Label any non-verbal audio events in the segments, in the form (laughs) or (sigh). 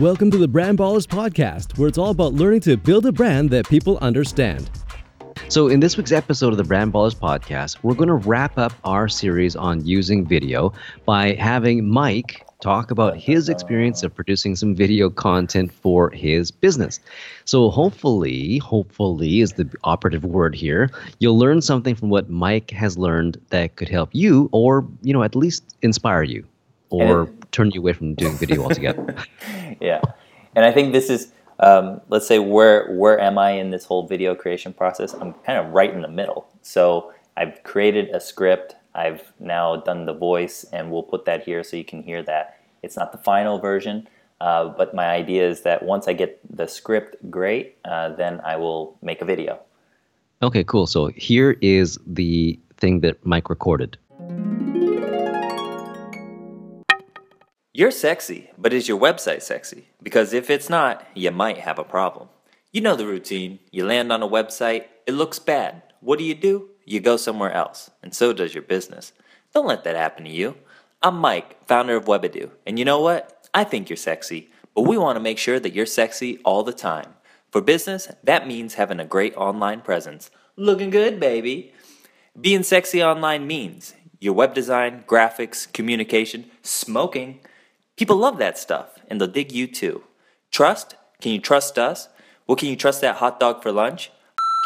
Welcome to the Brand Ballers Podcast, where it's all about learning to build a brand that people understand. So, in this week's episode of the Brand Ballers podcast, we're going to wrap up our series on using video by having Mike talk about his experience of producing some video content for his business. So, hopefully, hopefully is the operative word here. You'll learn something from what Mike has learned that could help you, or you know, at least inspire you, or turn you away from doing video altogether. (laughs) yeah, and I think this is um, let's say where where am I in this whole video creation process? I'm kind of right in the middle. So I've created a script. I've now done the voice, and we'll put that here so you can hear that. It's not the final version, uh, but my idea is that once I get the script great, uh, then I will make a video. Okay, cool. So here is the thing that Mike recorded. You're sexy, but is your website sexy? Because if it's not, you might have a problem. You know the routine. You land on a website, it looks bad. What do you do? You go somewhere else, and so does your business. Don't let that happen to you. I'm Mike, founder of Webadoo, and you know what? I think you're sexy, but we want to make sure that you're sexy all the time. For business, that means having a great online presence. Looking good, baby. Being sexy online means your web design, graphics, communication, smoking, People love that stuff, and they'll dig you too. Trust? Can you trust us? Well, can you trust that hot dog for lunch?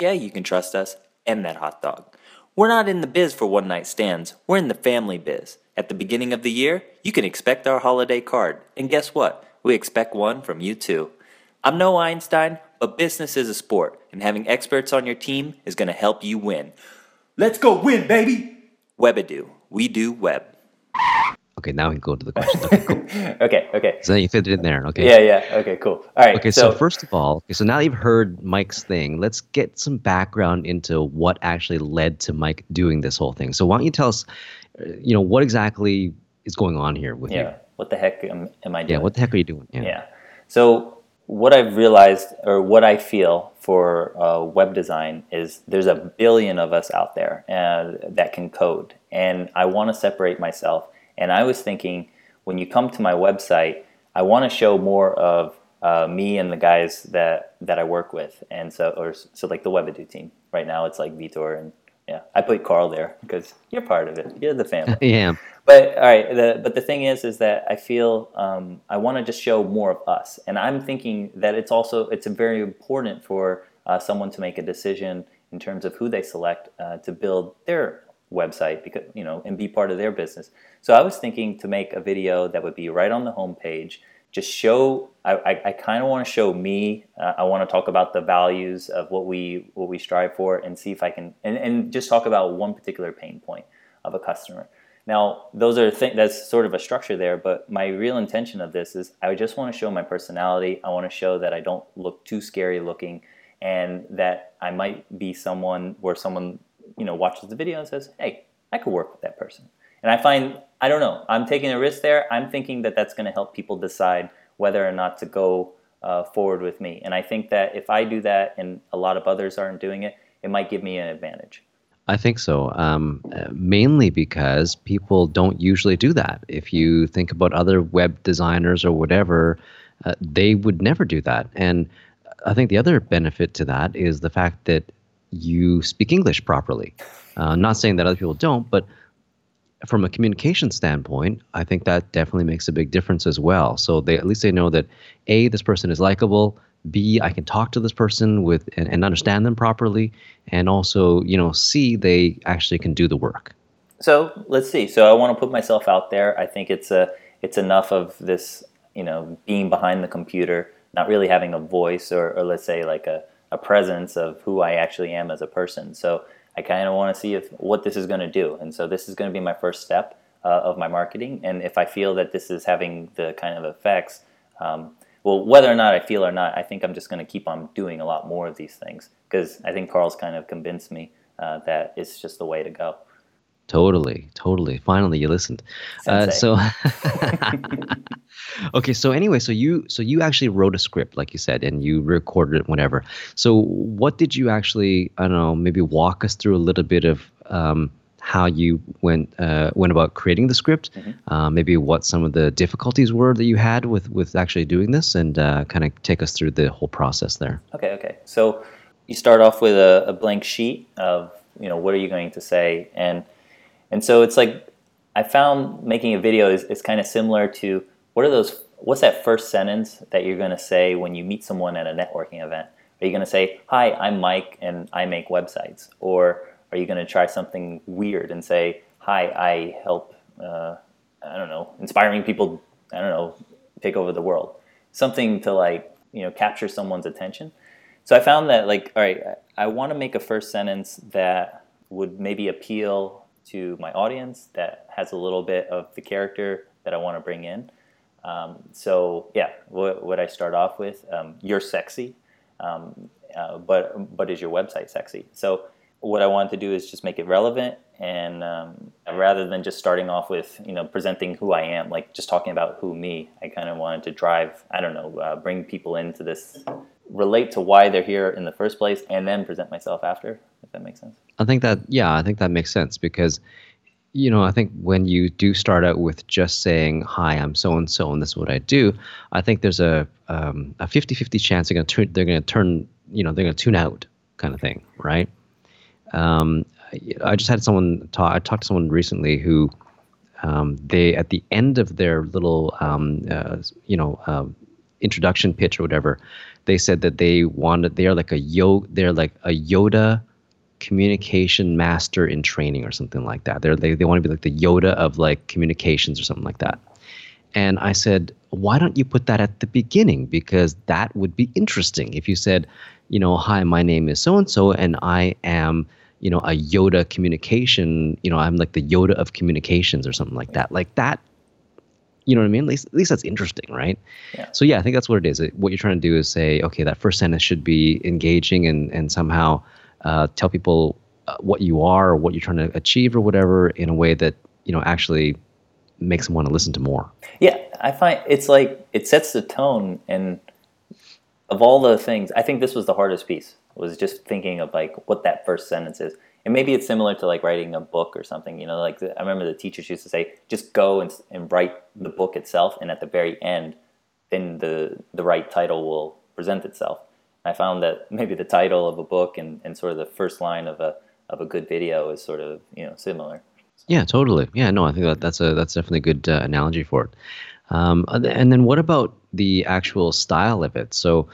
Yeah, you can trust us and that hot dog. We're not in the biz for one night stands, we're in the family biz. At the beginning of the year, you can expect our holiday card. And guess what? We expect one from you too. I'm no Einstein, but business is a sport, and having experts on your team is going to help you win. Let's go win, baby! Webadoo. We do web. Okay, now we can go to the question. Okay, cool. (laughs) okay, okay. So you fit it in there. Okay. Yeah, yeah. Okay, cool. All right. Okay, so, so first of all, okay, so now you've heard Mike's thing. Let's get some background into what actually led to Mike doing this whole thing. So why don't you tell us, uh, you know, what exactly is going on here with yeah. you? Yeah. What the heck am, am I doing? Yeah. What the heck are you doing? Yeah. yeah. So what I've realized, or what I feel for uh, web design, is there's a billion of us out there uh, that can code, and I want to separate myself and I was thinking, when you come to my website, I want to show more of uh, me and the guys that that I work with, and so or so like the Webadoo team. Right now, it's like Vitor and yeah, I put Carl there because you're part of it. You're the family. (laughs) yeah. But all right, the, but the thing is, is that I feel um, I want to just show more of us, and I'm thinking that it's also it's very important for uh, someone to make a decision in terms of who they select uh, to build their website because you know and be part of their business. So I was thinking to make a video that would be right on the homepage. Just show. I, I, I kind of want to show me. Uh, I want to talk about the values of what we what we strive for, and see if I can and, and just talk about one particular pain point of a customer. Now, those are th- that's sort of a structure there, but my real intention of this is I just want to show my personality. I want to show that I don't look too scary looking, and that I might be someone where someone you know watches the video and says, "Hey, I could work with that person." And I find I don't know. I'm taking a risk there. I'm thinking that that's going to help people decide whether or not to go uh, forward with me. And I think that if I do that and a lot of others aren't doing it, it might give me an advantage. I think so. Um, uh, mainly because people don't usually do that. If you think about other web designers or whatever, uh, they would never do that. And I think the other benefit to that is the fact that you speak English properly. Uh, not saying that other people don't, but from a communication standpoint, I think that definitely makes a big difference as well. So they at least they know that a this person is likable. B I can talk to this person with and, and understand them properly, and also you know C they actually can do the work. So let's see. So I want to put myself out there. I think it's a it's enough of this you know being behind the computer, not really having a voice or, or let's say like a a presence of who I actually am as a person. So I kind of want to see if what this is going to do, and so this is going to be my first step uh, of my marketing. And if I feel that this is having the kind of effects, um, well, whether or not I feel or not, I think I'm just going to keep on doing a lot more of these things because I think Carl's kind of convinced me uh, that it's just the way to go. Totally, totally. Finally, you listened. Uh, so, (laughs) okay. So anyway, so you so you actually wrote a script, like you said, and you recorded it, whatever. So what did you actually? I don't know. Maybe walk us through a little bit of um, how you went uh, went about creating the script, uh, maybe what some of the difficulties were that you had with with actually doing this, and uh, kind of take us through the whole process there. Okay, okay. So you start off with a, a blank sheet of you know what are you going to say, and and so it's like I found making a video is, is kind of similar to what are those what's that first sentence that you're going to say when you meet someone at a networking event? Are you going to say, "Hi, I'm Mike and I make websites," or are you going to try something weird and say, "Hi, I help uh, I don't know, inspiring people, I don't know, take over the world." Something to like, you know, capture someone's attention. So I found that like, all right, I want to make a first sentence that would maybe appeal to my audience that has a little bit of the character that I want to bring in. Um, so yeah, what, I start off with, um, you're sexy, um, uh, but but is your website sexy? So what I wanted to do is just make it relevant, and um, rather than just starting off with you know presenting who I am, like just talking about who me, I kind of wanted to drive, I don't know, uh, bring people into this, relate to why they're here in the first place, and then present myself after. That makes sense. I think that yeah, I think that makes sense because you know, I think when you do start out with just saying, "Hi, I'm so and so, and this is what I do," I think there's a um, a 50-50 chance they're going to turn they're going to turn you know they're going to tune out kind of thing, right? Um, I just had someone talk. I talked to someone recently who um, they at the end of their little um, uh, you know um, introduction pitch or whatever, they said that they wanted they are like a yo they're like a Yoda communication master in training or something like that. They're, they they want to be like the Yoda of like communications or something like that. And I said, why don't you put that at the beginning? Because that would be interesting. If you said, you know, hi, my name is so and so, and I am, you know, a Yoda communication, you know, I'm like the Yoda of communications or something like that. Like that, you know what I mean? At least, at least that's interesting, right? Yeah. So yeah, I think that's what it is. It, what you're trying to do is say, okay, that first sentence should be engaging and and somehow uh, tell people uh, what you are or what you're trying to achieve or whatever in a way that you know actually makes them want to listen to more. Yeah, I find it's like it sets the tone, and of all the things, I think this was the hardest piece. Was just thinking of like what that first sentence is, and maybe it's similar to like writing a book or something. You know, like the, I remember the teachers used to say, just go and, and write the book itself, and at the very end, then the the right title will present itself. I found that (laughs) maybe the title of a book and, and sort of the first line of a of a good video is sort of you know similar. Yeah, totally. Yeah, no, I think that that's a that's definitely a good uh, analogy for it. Um, and then what about the actual style of it? So,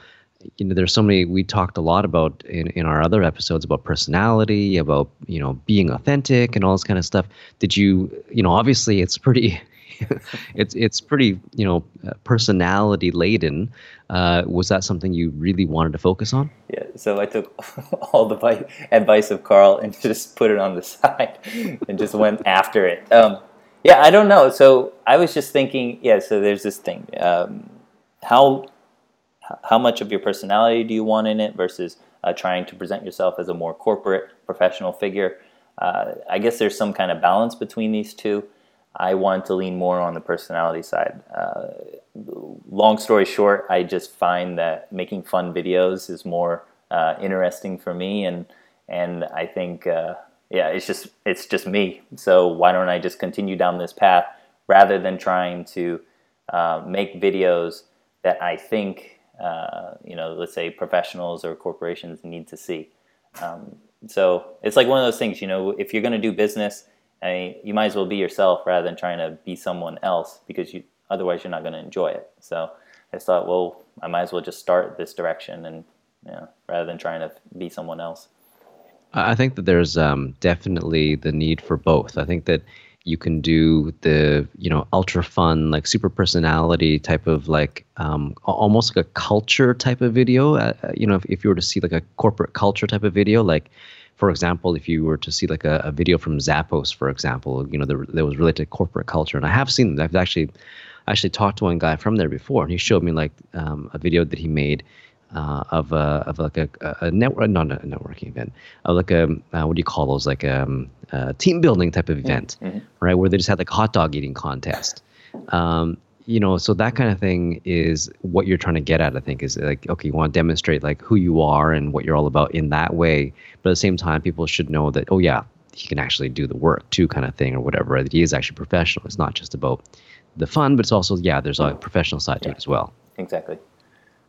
you know, there's so many. We talked a lot about in in our other episodes about personality, about you know being authentic and all this kind of stuff. Did you, you know, obviously it's pretty. (laughs) it's it's pretty you know personality laden. Uh, was that something you really wanted to focus on? Yeah, so I took (laughs) all the advice of Carl and (laughs) just put it on the side and just went after it. Um, yeah, I don't know. So I was just thinking, yeah. So there's this thing. Um, how how much of your personality do you want in it versus uh, trying to present yourself as a more corporate professional figure? Uh, I guess there's some kind of balance between these two. I want to lean more on the personality side. Uh, long story short, I just find that making fun videos is more uh, interesting for me, and and I think uh, yeah, it's just it's just me. So why don't I just continue down this path rather than trying to uh, make videos that I think uh, you know, let's say professionals or corporations need to see. Um, so it's like one of those things, you know, if you're going to do business I mean, you might as well be yourself rather than trying to be someone else because you otherwise you're not going to enjoy it. So I just thought, well, I might as well just start this direction and you know, rather than trying to be someone else. I think that there's um, definitely the need for both. I think that you can do the you know ultra fun like super personality type of like um, almost like a culture type of video. Uh, you know, if, if you were to see like a corporate culture type of video, like for example, if you were to see like a, a video from Zappos, for example, you know, there, there was related to corporate culture, and I have seen them. I've actually actually talked to one guy from there before, and he showed me like um, a video that he made uh, of a of like a, a network, not a networking event, of like a uh, what do you call those, like um, a team building type of event, mm-hmm. right, where they just had like a hot dog eating contest. Um, you know, so that kind of thing is what you're trying to get at. I think is like, okay, you want to demonstrate like who you are and what you're all about in that way, but at the same time, people should know that, oh yeah, he can actually do the work too, kind of thing, or whatever. That he is actually professional. It's not just about the fun, but it's also yeah, there's a professional side to Yeah. it as well. Exactly.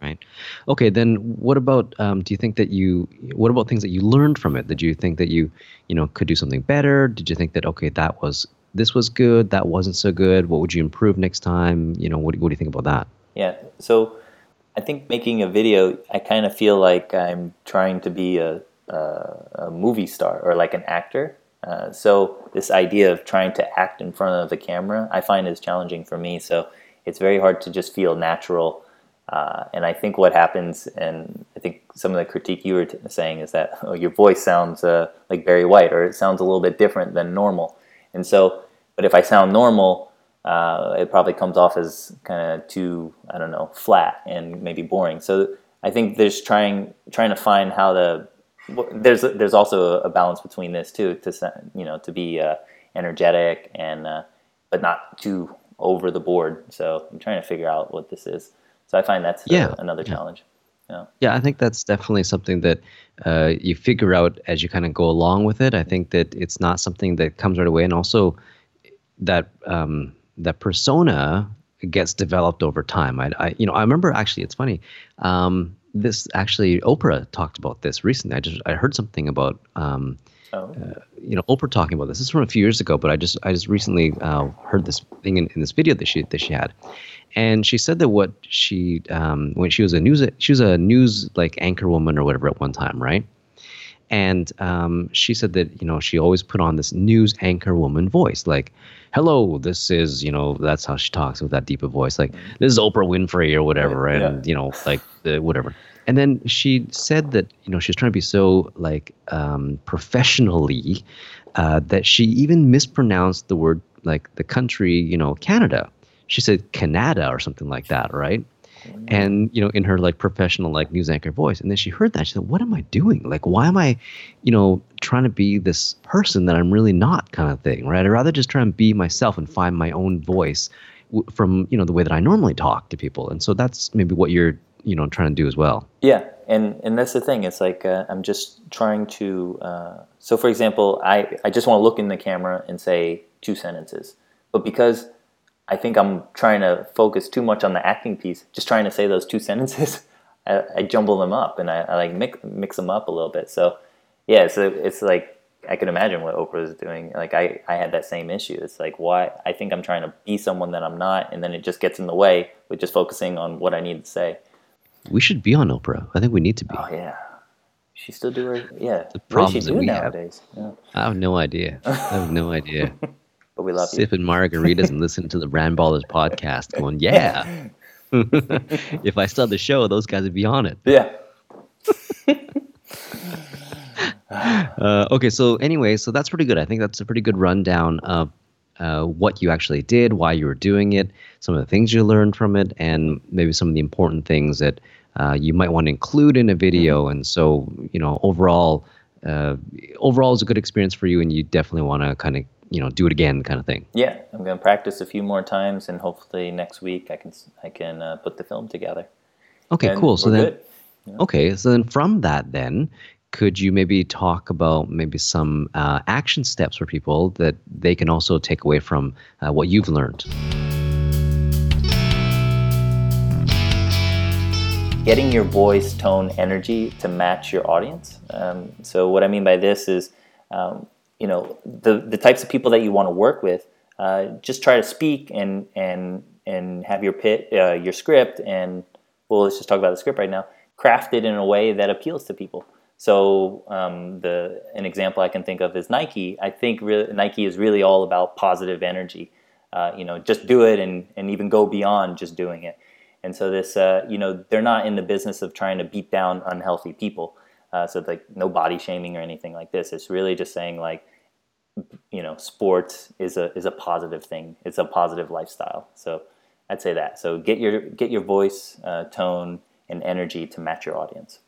Right. Okay. Then, what about? Um, do you think that you? What about things that you learned from it? Did you think that you, you know, could do something better? Did you think that okay, that was this was good, that wasn't so good? What would you improve next time? You know, what, what do you think about that? Yeah. So I think making a video, I kind of feel like I'm trying to be a, a, a movie star or like an actor. Uh, so this idea of trying to act in front of the camera, I find is challenging for me. So it's very hard to just feel natural. Uh, and I think what happens, and I think some of the critique you were t- saying is that oh, your voice sounds uh, like Barry White, or it sounds a little bit different than normal. And so, but if I sound normal, uh, it probably comes off as kind of too I don't know flat and maybe boring. So I think there's trying trying to find how to there's there's also a balance between this too to you know to be uh, energetic and uh, but not too over the board. So I'm trying to figure out what this is. So I find that's Yeah, another yeah. challenge. Yeah. Yeah, I think that's definitely something that uh, you figure out as you kind of go along with it. I think that it's not something that comes right away, and also that um, that persona gets developed over time. I, I, you know, I remember actually, it's funny. Um, this actually, Oprah talked about this recently. I just I heard something about. Um, Oh. you know Oprah talking about this. This is from a few years ago, but I just I just recently uh, heard this thing in, in this video that she that she had, and she said that what she um, when she was a news she was a news like anchor woman or whatever at one time, right? And um, she said that you know she always put on this news anchor woman voice, like, "Hello, this is you know that's how she talks with that deeper voice, like this is Oprah Winfrey or whatever, Yeah. and you know like the whatever." And then she said that you know she's trying to be so like um, professionally uh, that she even mispronounced the word like the country, you know, Canada. She said Canada or something like that, right? And you know, in her like professional like news anchor voice. And then she heard that she said, "What am I doing? Like, why am I, you know, trying to be this person that I'm really not?" Kind of thing, right? I'd rather just try and be myself and find my own voice w- from you know the way that I normally talk to people. And so that's maybe what you're you know trying to do as well. Yeah, and and that's the thing. It's like uh, I'm just trying to. Uh, so, for example, I I just want to look in the camera and say two sentences, but because I think I'm trying to focus too much on the acting piece, just trying to say those two (laughs) sentences, I, I jumble them up and I, I like mix mix them up a little bit. So, yeah, so it's like I can imagine what Oprah is doing. Like I I had that same issue. It's like why I think I'm trying to be someone that I'm not, and then it just gets in the way with just focusing on what I need to say. We should be on Oprah. I think we need to be. Oh yeah. She still do her yeah. The what does she problems that we have. nowadays? Yeah. I have no idea. I have no (laughs) idea. But we love you. Sipping margaritas and listening to the Brand Ballers podcast, going, yeah. (laughs) if I had the show, those guys would be on it. Yeah. (laughs) Uh, okay, so anyway, so that's pretty good. I think that's a pretty good rundown of uh, what you actually did, why you were doing it, some of the things you learned from it, and maybe some of the important things that uh, you might want to include in a video. And so, you know, overall, uh, overall, is a good experience for you, and you definitely want to kind of, you know, do it again, kind of thing. Yeah. I'm gonna practice a few more times and hopefully next week I can I can uh, put the film together. Okay, And cool. So then, good. okay, so then from that, then could you maybe talk about maybe some uh, action steps for people that they can also take away from uh, what you've learned? getting your voice tone energy to match your audience um, so what i mean by this is um, you know the, the types of people that you want to work with uh, just try to speak and and and have your pit uh, your script and well let's just talk about the script right now crafted in a way that appeals to people so um, the an example i can think of is nike i think re- nike is really all about positive energy uh, you know just do it and, and even go beyond just doing it and so this, uh, you know, they're not in the business of trying to beat down unhealthy people. Uh, so like no body shaming or anything like this. It's really just saying like, you know, sports is a is a positive thing. It's a positive lifestyle. So I'd say that. So get your get your voice uh, tone and energy to match your audience.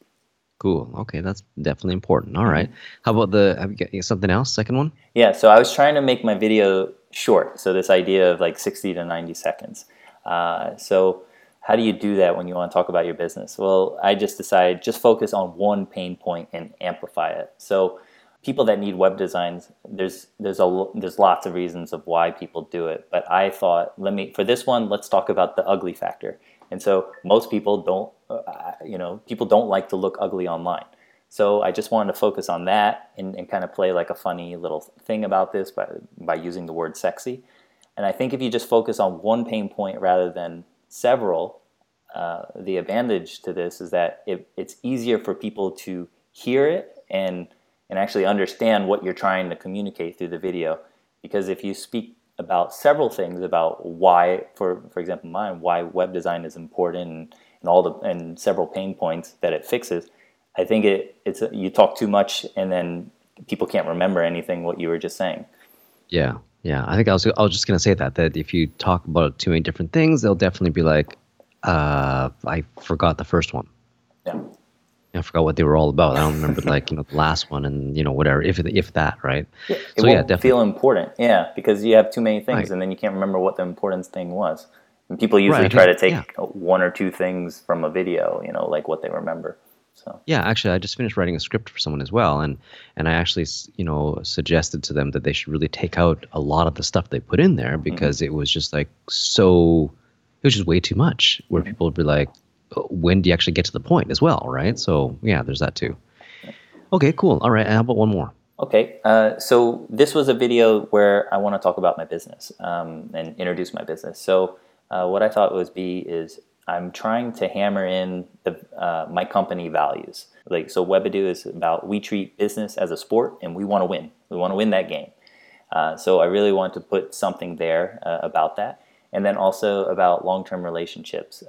Cool. Okay, that's definitely important. All right. How about the have you got something else? Second one. Yeah, so I was trying to make my video short. So this idea of like 60 to 90 seconds. Uh, so how do you do that when you want to talk about your business? Well, I just decided just focus on one pain point and amplify it. So people that need web designs, there's there's a there's lots of reasons of why people do it. But I thought, let me for this one, let's talk about the ugly factor. And so most people don't, uh, you know, people don't like to look ugly online. So I just wanted to focus on that and, and kind of play like a funny little thing about this by by using the word sexy. And I think if you just focus on one pain point rather than several, uh, the advantage to this is that it, it's easier for people to hear it and and actually understand what you're trying to communicate through the video. Because if you speak about several things about why, for for example, mine, why web design is important and, and all the and several pain points that it fixes, I think it it's you talk too much and then people can't remember anything what you were just saying. Yeah, yeah. I think I was I was just gonna say that that if you talk about too many different things, they'll definitely be like, uh, I forgot the first one. Yeah. I forgot what they were all about. I don't remember (laughs) like you know the last one and you know whatever if if that right. Yeah, it so, yeah, definitely. feel important. Yeah, because you have too many things right. and then you can't remember what the important thing was. And people usually right, try to take yeah. one or two things from a video, you know, like what they remember. So yeah, actually, I just finished writing a script for someone as well, and and I actually you know suggested to them that they should really take out a lot of the stuff they put in there mm-hmm. because mm-hmm. it was just like so, it was just way too much. Where mm-hmm. people would be like, when do you actually get to the point as well, right? So yeah, there's that too. Okay, cool. All right, how about one more? Okay, uh, so this was a video where I want to talk about my business um, and introduce my business. So uh, what I thought would be is I'm trying to hammer in the, uh, my company values. Like so, Webadoo is about we treat business as a sport and we want to win. We want to win that game. Uh, so I really want to put something there uh, about that, and then also about long-term relationships.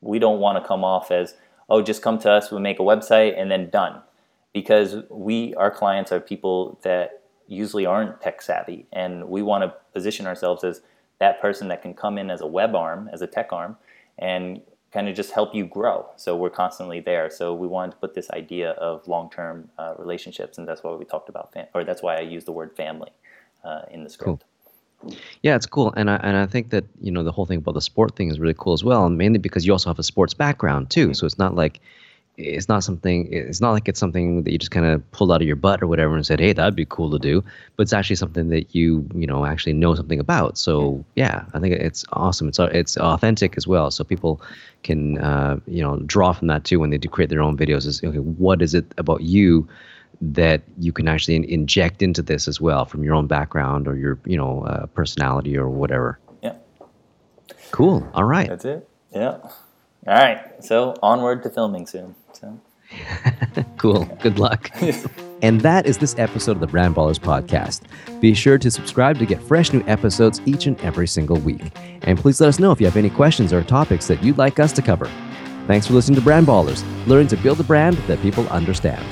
We don't want to come off as oh just come to us we make a website and then done. Because we our clients are people that usually aren't tech savvy and we want to position ourselves as that person that can come in as a web arm as a tech arm and kind of just help you grow. So we're constantly there. So we wanted to put this idea of long-term uh, relationships and that's why we talked about fam- or that's why i use the word family uh, in the script. Cool. Yeah, it's cool, and I and I think that you know the whole thing about the sport thing is really cool as well, and mainly because you also have a sports background too. So it's not like it's not something. It's not like it's something that you just kind of pulled out of your butt or whatever and said, "Hey, that'd be cool to do." But it's actually something that you you know actually know something about. So yeah, I think it's awesome. It's it's authentic as well, so people can uh, you know draw from that too when they do create their own videos. Is okay, what is it about you? That you can actually in- inject into this as well from your own background or your you know uh, personality or whatever. Yeah. Cool. All right. That's it. Yeah. All right. So onward to filming soon. So. (laughs) cool. Good luck. (laughs) and that is this episode of the Brand Ballers podcast. Be sure to subscribe to get fresh new episodes each and every single week. And please let us know if you have any questions or topics that you'd like us to cover. Thanks for listening to Brand Ballers, learning to build a brand that people understand.